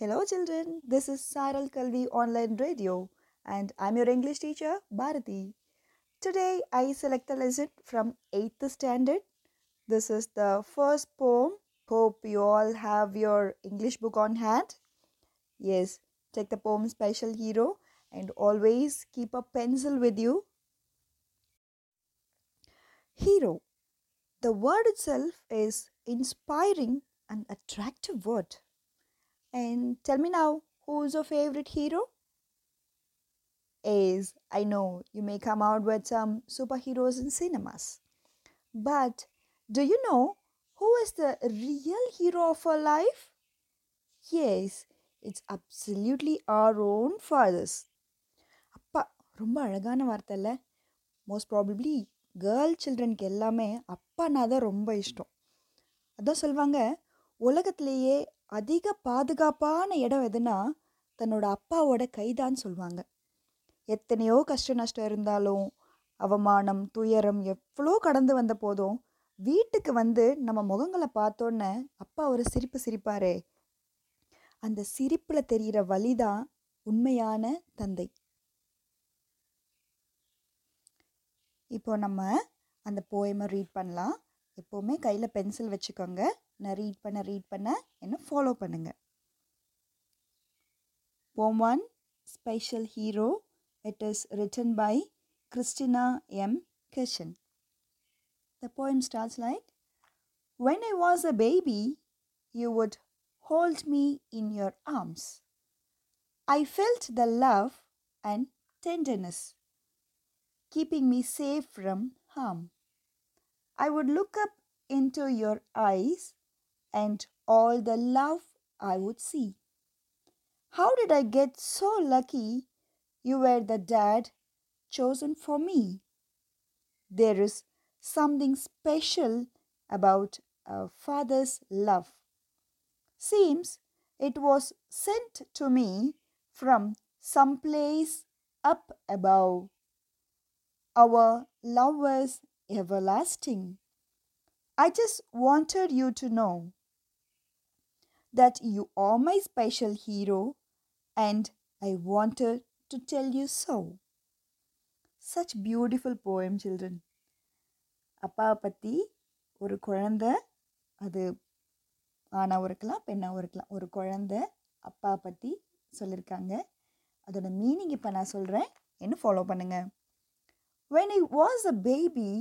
Hello, children. This is Saral Kalvi Online Radio, and I'm your English teacher, Bharati. Today, I select a lesson from 8th standard. This is the first poem. Hope you all have your English book on hand. Yes, take the poem Special Hero and always keep a pencil with you. Hero. The word itself is inspiring and attractive word. And tell me now, who's your favorite hero? Is I know you may come out with some superheroes in cinemas. But do you know who is the real hero of our life? Yes, it's absolutely our own fathers. அப்பா ரொம்ப அழகான வார்த்தை இல்லை most probably girl சில்ட்ரனுக்கு எல்லாமே அப்பானா தான் ரொம்ப இஷ்டம் அதான் சொல்லுவாங்க உலகத்திலேயே அதிக பாதுகாப்பான இடம் எதுனா தன்னோட அப்பாவோட கைதான்னு சொல்லுவாங்க. எத்தனையோ கஷ்ட நஷ்டம் இருந்தாலும் அவமானம் துயரம் எவ்வளோ கடந்து வந்த போதும் வீட்டுக்கு வந்து நம்ம முகங்களை பார்த்தோன்னே அப்பா ஒரு சிரிப்பு சிரிப்பாரே. அந்த சிரிப்பில் தெரிகிற வழிதான் உண்மையான தந்தை. இப்போ நம்ம அந்த போயமை ரீட் பண்ணலாம். எப்போவுமே கையில் பென்சில் வச்சுக்கோங்க. நான் ரீட் பண்ண ரீட் பண்ண என்ன ஃபாலோ பண்ணுங்க poem one special hero it is written by Christina M Kishan the poem starts like when I was a baby you would hold me in your arms I felt the love and tenderness keeping me safe from harm. I would look up into your eyes and all the love I would see. How did I get so lucky you were the dad chosen for me? There is something special about a father's love. Seems it was sent to me from some place up above. Our love was everlasting. I just wanted you to know that you are my special hero and I wanted to tell you so. Such beautiful poem, children. அப்பா பற்றி ஒரு குழந்த அது ஆணாவும் இருக்கலாம் பெண்ணாவும் இருக்கலாம் ஒரு குழந்த அப்பா பற்றி சொல்லியிருக்காங்க அதோட மீனிங் இப்போ நான் சொல்கிறேன் என்ன ஃபாலோ பண்ணுங்கள் When I was a baby,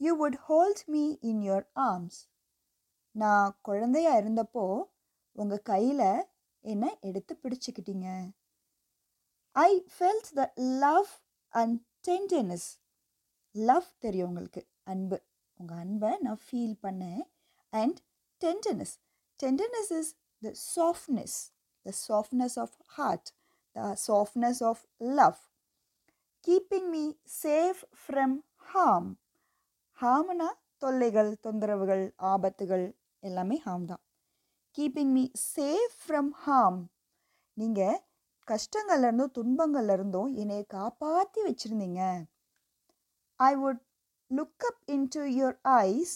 you would hold me in your arms. நான் குழந்தையா இருந்தப்போ உங்கள் கையில் என்னை எடுத்து பிடிச்சிக்கிட்டீங்க? I felt the love and tenderness love தெரியும் உங்களுக்கு. அன்பு. உங்கள் அன்பை நான் ஃபீல் பண்ணேன். And tenderness tenderness is the softness the softness of heart the softness of love keeping me safe from harm ஹார்ம்னா தொல்லைகள் தொந்தரவுகள் ஆபத்துகள் எல்லாமே ஹார்ம் தான். Keeping me safe from harm நீங்கள் கஷ்டங்கள்லேருந்தும் துன்பங்கள்லேருந்தும் என்னை காப்பாற்றி வச்சுருந்தீங்க. I would look up into your eyes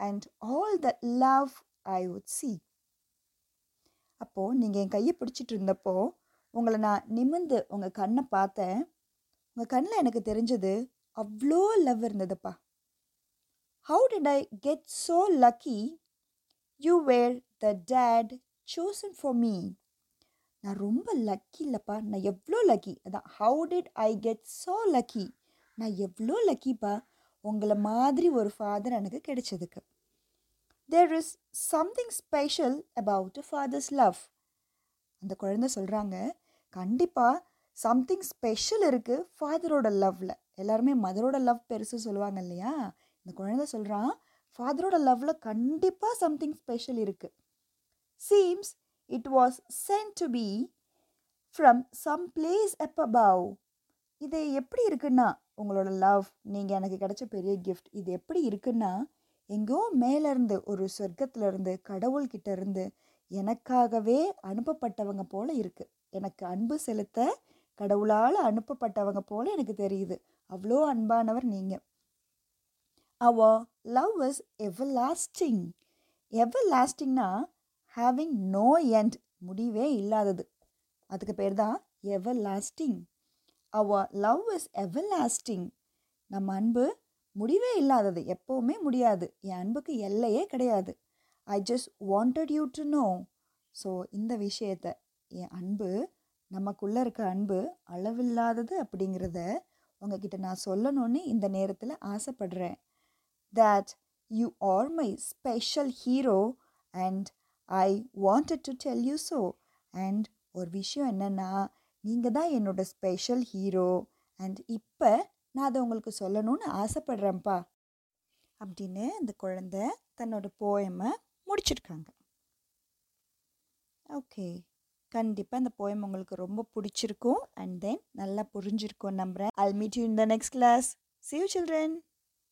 and all the love I would see அப்போது நீங்கள் என் கையை பிடிச்சிட்டு இருந்தப்போ உங்களை நான் நிமிந்து உங்கள் கண்ணை பார்த்தேன். உங்கள் கண்ணில் எனக்கு தெரிஞ்சது அவ்வளோ love இருந்ததுப்பா. How did I get so lucky you were the dad chosen for me நான் ரொம்ப லக்கி இல்லைப்பா. நான் எவ்வளோ லக்கி அதான் how did I get so lucky நான் எவ்வளோ லக்கிப்பா உங்களை மாதிரி ஒரு ஃபாதர் எனக்கு கிடைச்சதுக்கு. There is something special about father's love அந்த குழந்தை சொல்கிறாங்க கண்டிப்பாக சம்திங் ஸ்பெஷல் இருக்குது ஃபாதரோட லவ்வில் எல்லாருமே மதரோட லவ் பெருசு சொல்லுவாங்க இல்லையா? இந்த குழந்தை சொல்கிறான் ஃபாதரோட லவ்வில் கண்டிப்பாக சம்திங் ஸ்பெஷல் இருக்குது seems it was sent to be from some place up above இது எப்படி இருக்குன்னா உங்களோட லவ் நீங்கள் எனக்கு கிடைச்ச பெரிய கிஃப்ட் இது எப்படி இருக்குன்னா எங்கேயோ மேலேருந்து ஒரு சொர்க்கத்துலேருந்து கடவுள்கிட்ட இருந்து எனக்காகவே அனுப்பப்பட்டவங்க போல் இருக்குது எனக்கு அன்பு செலுத்த கடவுளால் அனுப்பப்பட்டவங்க போல் எனக்கு தெரியுது. அவ்வளோ அன்பானவர் நீங்கள் அவர் லவ் இஸ் எவர் லாஸ்டிங் எவர் லாஸ்டிங்னா ஹேவிங் நோ எண்ட் முடிவே இல்லாதது. அதுக்கு பேர் தான் everlasting our love is everlasting நம்ம அன்பு முடிவே இல்லாதது எப்போவுமே முடியாது. என் அன்புக்கு எல்லையே கிடையாது. I just wanted you to know so இந்த விஷயத்த என் அன்பு நமக்குள்ளே இருக்க அன்பு அளவில்லாதது அப்படிங்கிறத உங்ககிட்ட நான் சொல்லணும்னு இந்த நேரத்தில் ஆசைப்படுறேன். That you are my special hero and I wanted to tell you so and ஒரு விஷயம் என்னென்னா நீங்கள் தான் என்னோட ஸ்பெஷல் ஹீரோ அண்ட் இப்போ நான் அதை உங்களுக்கு சொல்லணும்னு ஆசைப்பட்றேன்ப்பா. அப்படின்னு அந்த குழந்த தன்னோட போயமை முடிச்சிருக்காங்க. ஓகே கண்டிப்பாக அந்த போயம் உங்களுக்கு ரொம்ப பிடிச்சிருக்கும் அண்ட் தென் நல்லா புரிஞ்சிருக்கும் நம்புகிறேன் I'll meet you in the next class See you.